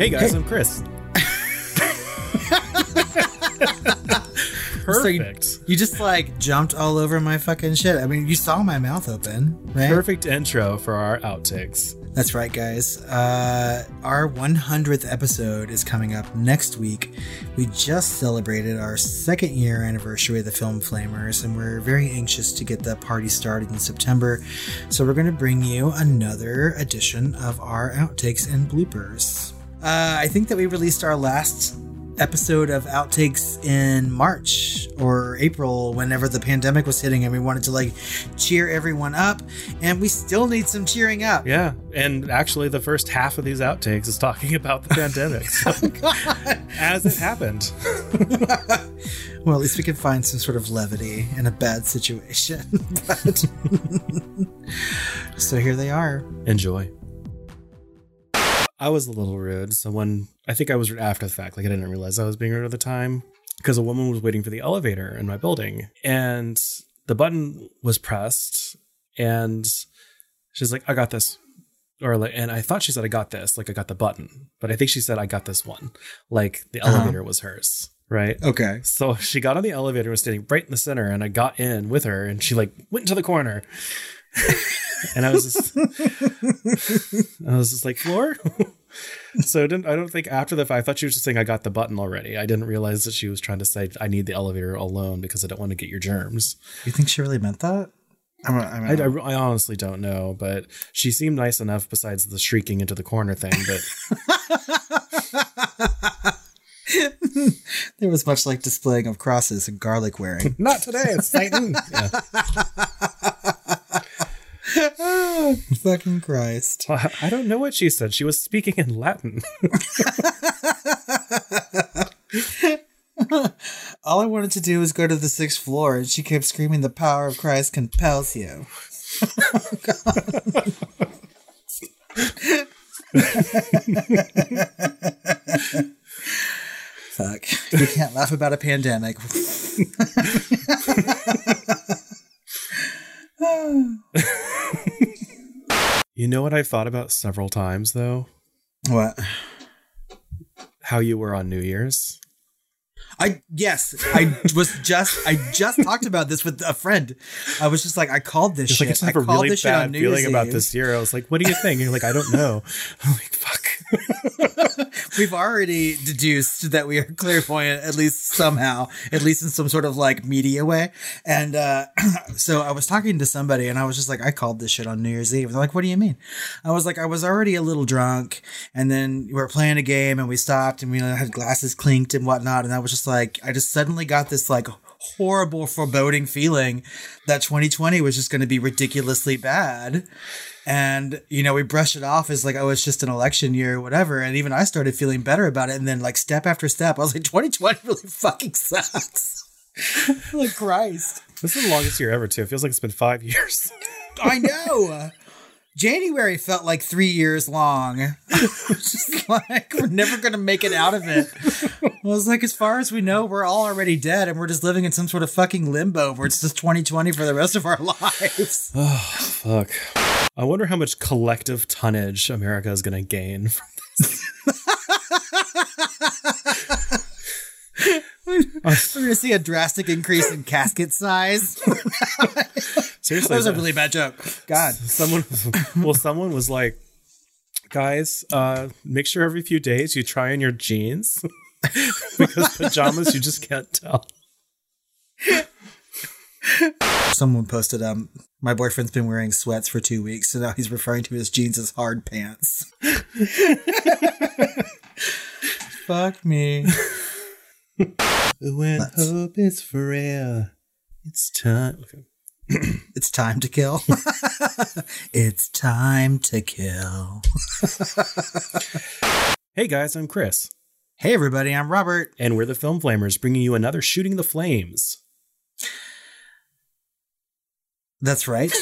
Hey guys, I'm Chris. Perfect. So you, you, just like jumped all over my fucking shit. I mean, you saw my mouth open, right? Perfect intro for our outtakes. That's right, guys. Uh, our 100th episode is coming up next week. We just celebrated our second year anniversary of the Film Flamers, and we're very anxious to get the party started in September. So, we're going to bring you another edition of our outtakes and bloopers. Uh, I think that we released our last episode of outtakes in March or April, whenever the pandemic was hitting, and we wanted to like cheer everyone up, and we still need some cheering up. Yeah, and actually, the first half of these outtakes is talking about the pandemic so, oh, as it happened. well, at least we can find some sort of levity in a bad situation. but so here they are. Enjoy. I was a little rude. Someone, I think I was rude after the fact. Like I didn't realize I was being rude at the time because a woman was waiting for the elevator in my building and the button was pressed and she's like, I got this. Or like, and I thought she said, I got this. Like I got the button, but I think she said, I got this one. Like the uh-huh. elevator was hers. Right. Okay. So she got on the elevator, was standing right in the center, and I got in with her, and she like went into the corner. and I was just, I was just like, floor. so I didn't. I don't think after the fact. I thought she was just saying I got the button already. I didn't realize that she was trying to say I need the elevator alone because I don't want to get your germs. You think she really meant that? I'm, I'm, I, I, I honestly don't know, but she seemed nice enough. Besides the shrieking into the corner thing, but. there was much like displaying of crosses and garlic wearing. Not today, it's Satan. yeah. Fucking Christ. I don't know what she said. She was speaking in Latin. All I wanted to do was go to the sixth floor, and she kept screaming, The power of Christ compels you. Fuck. We can't laugh about a pandemic. you know what I've thought about several times though? What? How you were on New Year's. I yes, I was just I just talked about this with a friend. I was just like, I called this shit. Like, I, I called really this shit on New feeling Year's about Eve. this year. I was like, what do you think? And you're like, I don't know. I'm like, fuck. We've already deduced that we are clairvoyant, at least somehow, at least in some sort of like media way. And uh, so I was talking to somebody, and I was just like, I called this shit on New Year's Eve. They're like, what do you mean? I was like, I was already a little drunk, and then we were playing a game, and we stopped, and we had glasses clinked and whatnot, and I was just like, I just suddenly got this like horrible foreboding feeling that 2020 was just going to be ridiculously bad. And you know we brush it off as like oh it's just an election year or whatever. And even i started feeling better about it. And then like step after step i was like 2020 really fucking sucks. Like christ. This is the longest year ever too. It feels like it's been five years. I know January felt like three years long. just like we're never gonna make it out of it. I was like, as far as we know, we're all already dead, and we're just living in some sort of fucking limbo where it's just 2020 for the rest of our lives. Oh fuck! I wonder how much collective tonnage America is gonna gain from this. We're gonna see a drastic increase in casket size. Seriously, that was a really bad joke. God, someone, well, someone was like, "Guys, uh, make sure every few days you try on your jeans because pajamas you just can't tell." Someone posted, um, my boyfriend's been wearing sweats for two weeks, so now he's referring to his jeans as hard pants. Fuck me. when Let's. hope is frail, it's time. Okay. it's time to kill. it's time to kill. hey guys, I'm Chris. Hey everybody, I'm Robert. And we're the Film Flamers, bringing you another Shooting the Flames. That's right.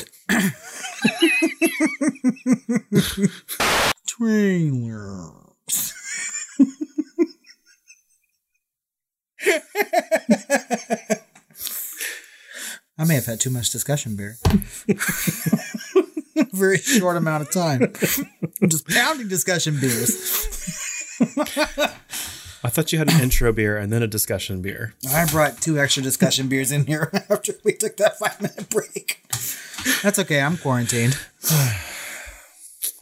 Trailer. I may have had too much discussion beer. Very short amount of time. I'm just pounding discussion beers. I thought you had an intro beer and then a discussion beer. I brought two extra discussion beers in here after we took that five minute break. That's okay. I'm quarantined. I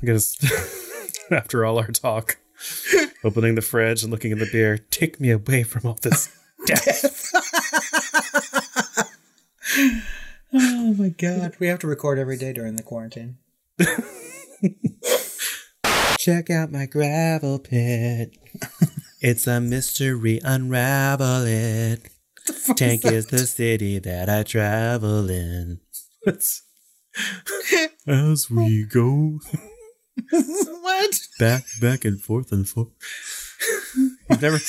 guess after all our talk, opening the fridge and looking at the beer, take me away from all this death. Oh my god. We have to record every day during the quarantine. Check out my gravel pit. it's a mystery, unravel it. Tank is the city that I travel in. As we go what? back, back and forth and forth. You've never.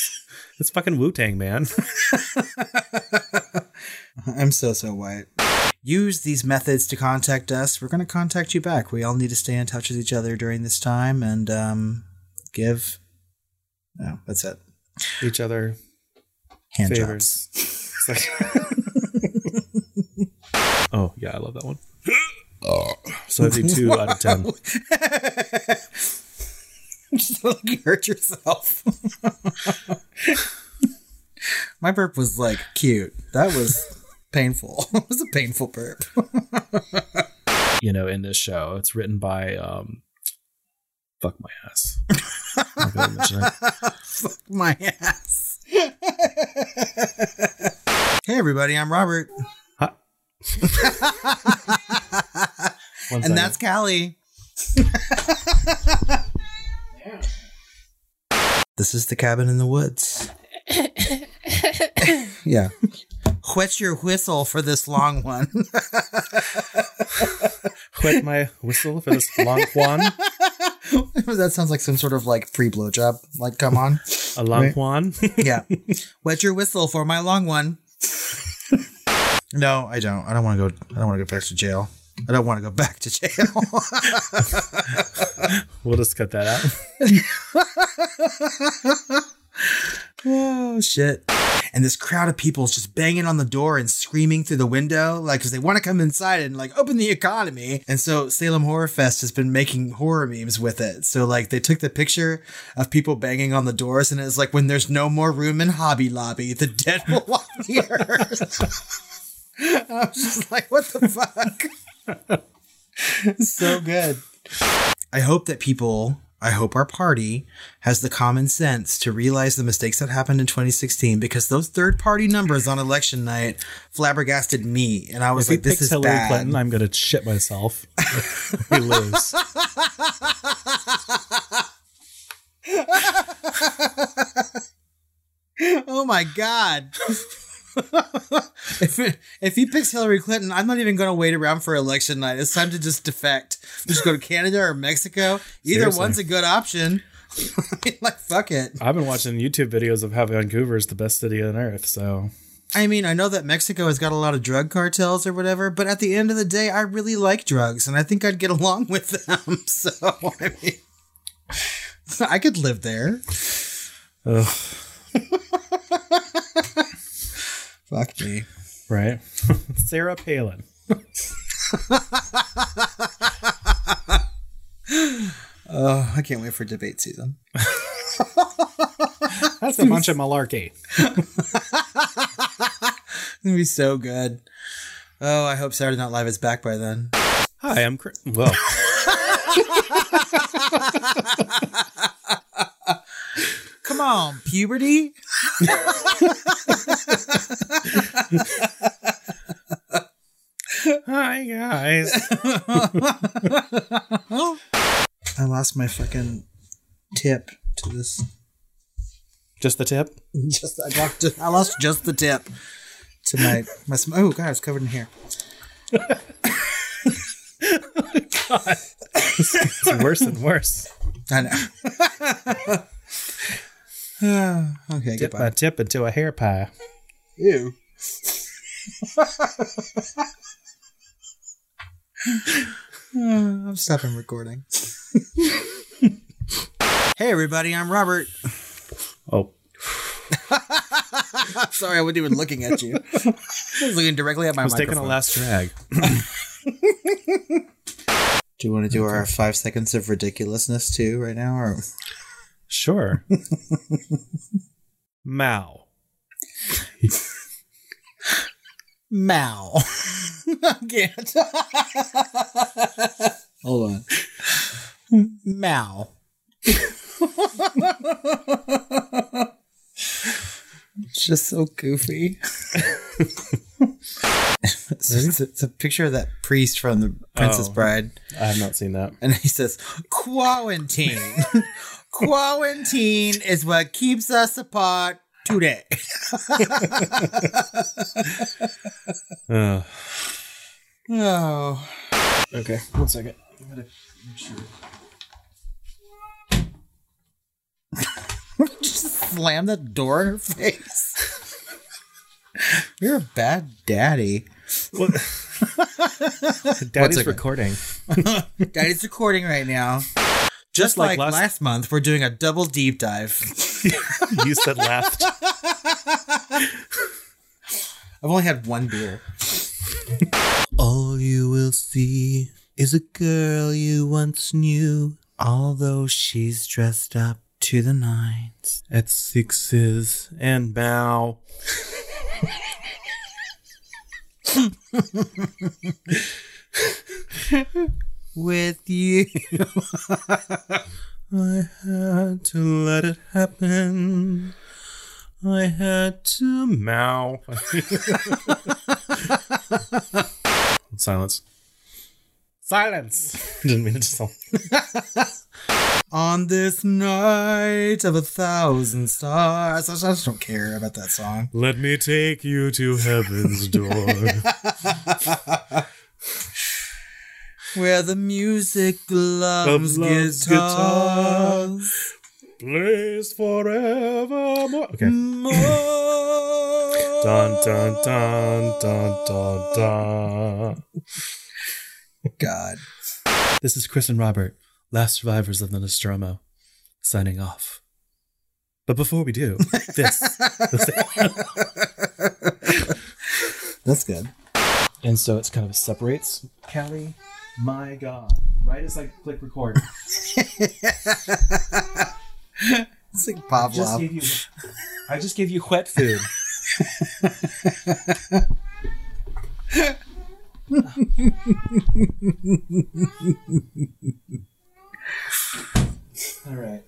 It's fucking Wu Tang, man. I'm so so white. Use these methods to contact us. We're going to contact you back. We all need to stay in touch with each other during this time and um, give. No, that's it. Each other Hand favors. jobs. Like- oh yeah, I love that one. So I think two out of ten. Just like you hurt yourself. My burp was like cute. That was painful. it was a painful burp. You know, in this show, it's written by um, fuck my ass. I'm gonna mention it. Fuck my ass. hey everybody, I'm Robert. One And second. that's Callie. this is the cabin in the woods. yeah. Whet your whistle for this long one. wet my whistle for this long one. that sounds like some sort of like free blowjob. Like, come on. A long Right. Juan. Yeah. Wet your whistle for my long one. no, I don't. I don't want to go. I don't want to go back to jail. I don't want to go back to jail. we'll just cut that out. oh shit! And this crowd of people is just banging on the door and screaming through the window, like because they want to come inside and like open the economy. And so Salem Horror Fest has been making horror memes with it. So like they took the picture of people banging on the doors, and it's like when there's no more room in Hobby Lobby, the dead will walk the earth. I was just like, what the fuck? so good. I hope that people, I hope our party has the common sense to realize the mistakes that happened in 2016 because those third party numbers on election night flabbergasted me. And I was If like, this is Hillary bad. Clinton, I'm gonna shit myself. we lose. Oh my God. If, if he picks Hillary Clinton, I'm not even going to wait around for election night. It's time to just defect. Just go to Canada or Mexico. Either Seriously. one's a good option. Like, fuck it. I've been watching YouTube videos of how Vancouver is the best city on earth. So I mean, I know that Mexico has got a lot of drug cartels or whatever, but at the end of the day, I really like drugs and I think I'd get along with them. So, I mean, I could live there. ugh, Fuck me. Right, Sarah Palin. Oh, I can't wait for debate season. That's a bunch of malarkey. It's gonna be so good. Oh, I hope Saturday Night Live is back by then. Hi, I'm Chris. Well, Come on, puberty. Hi guys. I lost my fucking tip to this. Just the tip. Just I lost, I lost just the tip to my my. sm- Oh god, it's covered in hair. Oh, God. It's worse and worse. I know. Okay, Dip goodbye. my tip into a hair pie. Ew. I'm stopping recording. hey everybody, I'm Robert. Oh, Sorry, I wasn't even looking at you. I was looking directly at my I was taking a last drag. Do you want to do our five seconds of ridiculousness too right now, or Sure. Mao. Mao. I can't. Hold on. Mao. it's just so goofy. it's, it's a, it's a picture of that priest from the Princess Oh. Bride, I have not seen that. and he says, "Quarantine, quarantine is what keeps us apart today." Uh, Oh, okay, one second. I'm gonna make sure. just slam that door in her face. You're a bad daddy. What? Daddy's recording. Daddy's recording right now. Just like like, last- last... month, we're doing a double deep dive. you said left. I've only had one beer. All you will see is a girl you once knew Although she's dressed up to the nines. at sixes and bow. With you. I had to let it happen. I had to mow. Silence. Silence. Didn't mean it to sound. On this night of a thousand stars. I just don't care about that song. Let me take you to heaven's door. Where the music loves, loves guitars. Place forevermore. Okay. More. Dun dun dun dun dun dun. God. This is Chris and Robert, last survivors of the Nostromo, signing off. But before we do, this. That's good. and so it's kind of separates Callie. My God. Right as I click record. It's like Pavlov. you I just gave you wet food. All right.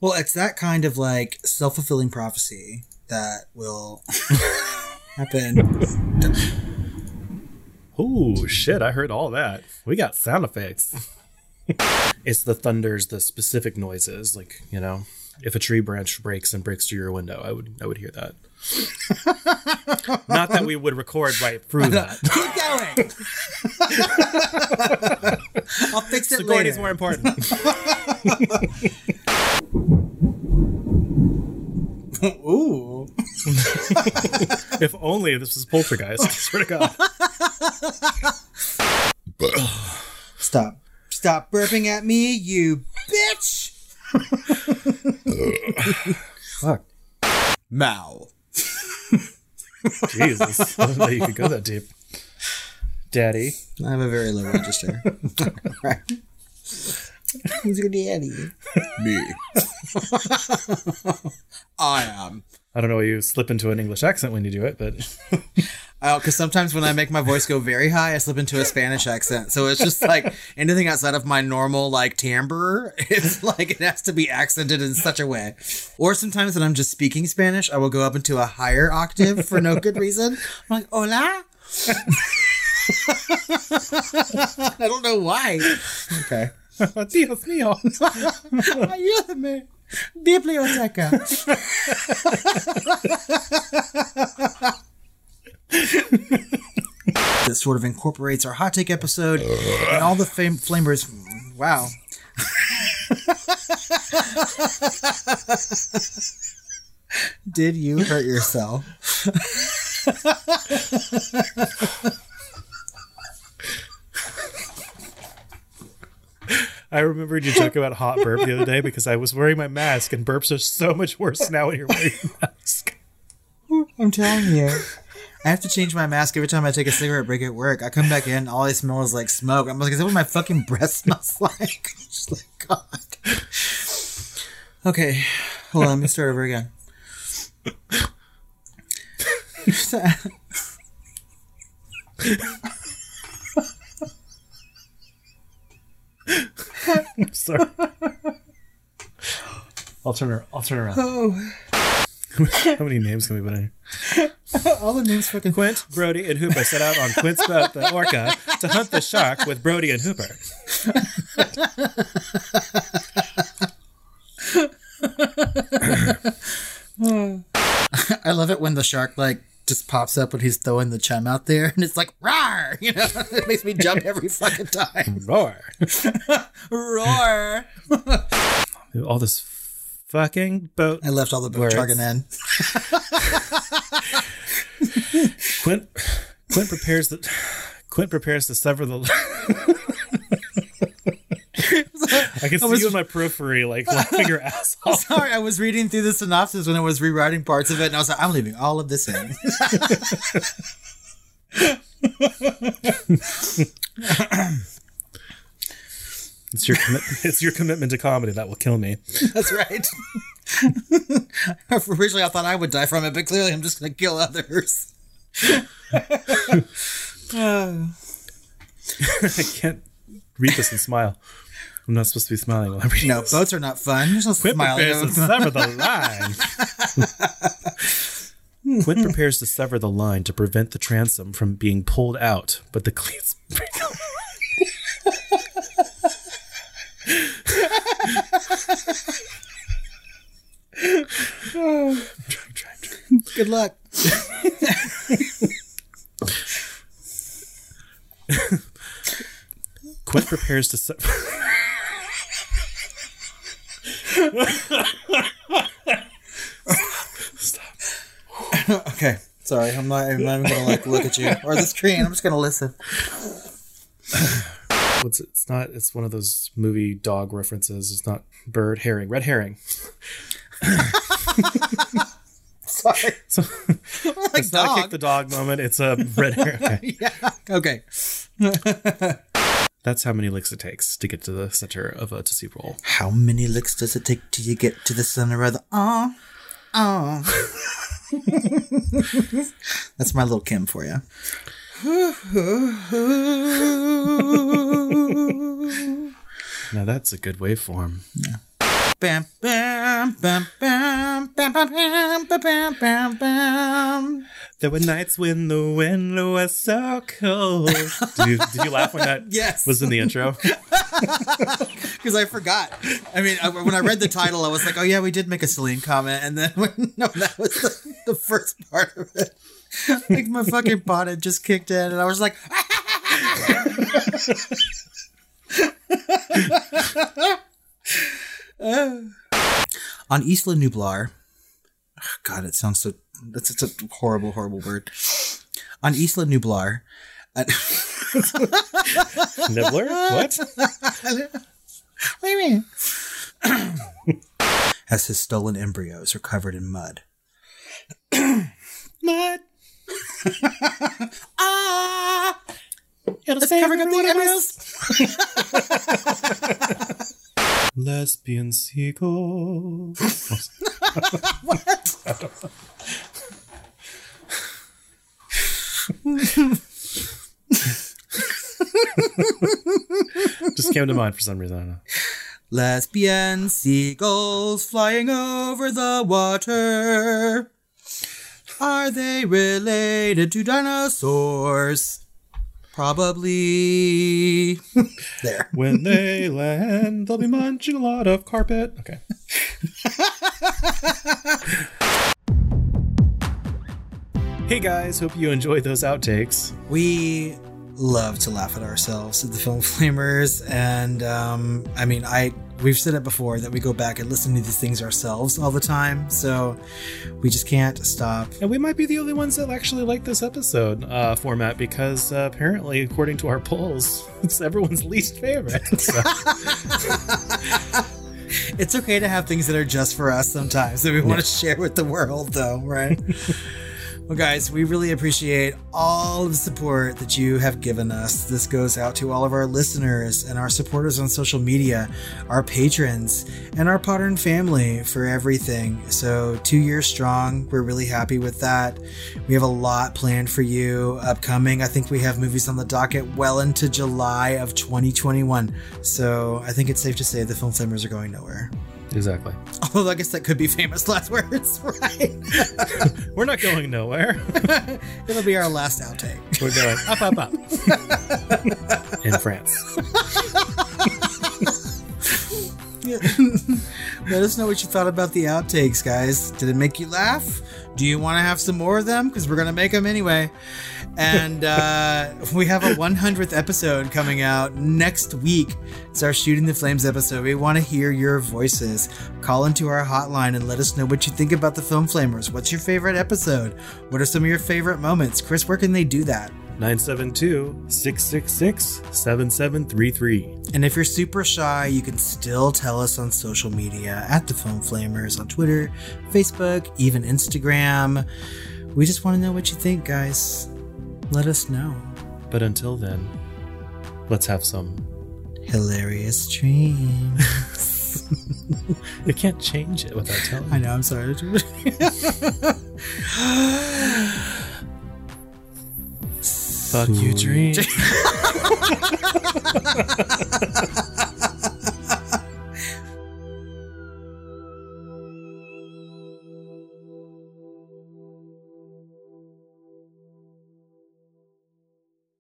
Well, it's that kind of like self fulfilling prophecy that will happen. Oh shit! I heard all that. We got sound effects. it's the thunders, the specific noises, like you know, if a tree branch breaks and breaks through your window, I would I would hear that. Not that we would record right through that. Keep going. I'll fix it Security's later. more important. Ooh. if only this was Poltergeist. I swear to God. Stop. Stop burping at me, you bitch. Fuck. Mao. Jesus. I didn't know you could go that deep. Daddy. I have a very low register. right. Who's your daddy? Me. I am. I don't know why you slip into an English accent when you do it, but Oh, because sometimes when I make my voice go very high, I slip into a Spanish accent. So it's just like anything outside of my normal like timbre, it's like it has to be accented in such a way. Or sometimes when I'm just speaking Spanish, I will go up into a higher octave for no good reason. I'm like, hola. I don't know why. Okay. Dios mío. Ayúdame. Biblioteca. that sort of incorporates our hot take episode and all the fam- flamers. Wow. Did you hurt yourself? I remembered you joke about hot burp the other day because I was wearing my mask and burps are so much worse now when you're wearing a mask. I'm telling you. I have to change my mask every time I take a cigarette break at work. I come back in, all I smell is like smoke. I'm like, is that what my fucking breath smells like? I'm just like, God. Okay, hold on. Let me start over again. Sorry. I'll turn her. I'll turn around. oh, How many names can we put in? here? all the names fucking. Quint, Brody, and Hooper set out on Quint's boat, the Orca, to hunt the shark with Brody and Hooper. I love it when the shark like just pops up when he's throwing the chum out there, and it's like roar. You know, it makes me jump every fucking time. Roar! roar. All this fucking boat. I left all the boat Words. chugging in. Quint, Quint prepares the. Quint prepares to sever the. I can see was- you in my periphery, like laughing your ass off. Sorry, I was reading through the synopsis when I was rewriting parts of it, and I was like, I'm leaving all of this in. It's your commitment. It's your commitment to comedy that will kill me. That's right. Originally, I thought I would die from it, but clearly, I'm just going to kill others. I can't read this and smile. I'm not supposed to be smiling while I'm reading. no, this. boats are not fun. You're supposed to Quint smile. prepares to sever the line. Quint prepares to sever the line to prevent the transom from being pulled out, but the cleats break. I'm trying, trying, trying. Good luck. Quint prepares to sever. Stop. Okay. Sorry, I'm not, I'm not even going to like look at you or the screen. I'm just going to listen. What's it? It's not. It's one of those movie dog references. It's not bird herring. Red herring. Sorry. So like it's not a kick the dog moment. It's a red herring. Okay. Okay. That's how many licks it takes to get to the center of a Tootsie Roll. How many licks does it take till you get to the center of the oh oh? That's my little Kim for you. Now that's a good waveform. Bam There were nights when the wind was so cold. did, you, did you laugh when that Yes. was in the intro? Because I forgot. I mean, I, when I read the title, I was like, "Oh yeah, we did make a Celine comment," and then when, no, that was the, the first part of it. Like my fucking pot had just kicked in, and I was like, on Isla Nublar. God, it sounds so. That's it's a horrible, horrible word. On Isla Nublar. at- Nibbler? What? What do you mean? As his stolen embryos are covered in mud. Mud. Ah! It'll It's covering up the embryos. Lesbian seagulls. Just came to mind for some reason. I don't know. Lesbian seagulls flying over the water. Are they related to dinosaurs? Probably. there. When they land, they'll be munching a lot of carpet. Okay. hey guys, hope you enjoyed those outtakes. We love to laugh at ourselves at the Film Flamers, and um, I mean, I we've said it before that we go back and listen to these things ourselves all the time, so we just can't stop. And we might be the only ones that actually like this episode uh, format because uh, apparently, according to our polls, it's everyone's least favorite. So, It's okay to have things that are just for us sometimes that we want to share with the world, though, right? Well, guys, we really appreciate all of the support that you have given us. This goes out to all of our listeners and our supporters on social media, our patrons, and our Podern family for everything. So, two years strong. We're really happy with that. We have a lot planned for you upcoming. I think we have movies on the docket well into July of 2021. So, I think it's safe to say the Film Flamers are going nowhere. Exactly. Although I guess that could be famous last words, right? We're not going nowhere. It'll be our last outtake. We're going up, up, up. In France. Let us know what you thought about the outtakes, guys. Did it make you laugh? Do you want to have some more of them? Because we're going to make them anyway. And uh, we have a 100th episode coming out next week. It's our Shooting the Flames episode. We want to hear your voices. Call into our hotline and let us know what you think about the Film Flamers. What's your favorite episode? What are some of your favorite moments? Chris, where can they do that? 972 666 7733. And if you're super shy, you can still tell us on social media at the Film Flamers on Twitter, Facebook, even Instagram. We just want to know what you think, guys. Let us know. But until then, let's have some. Hilarious dreams. You can't change it without telling I know, I'm sorry. Fuck you, dream.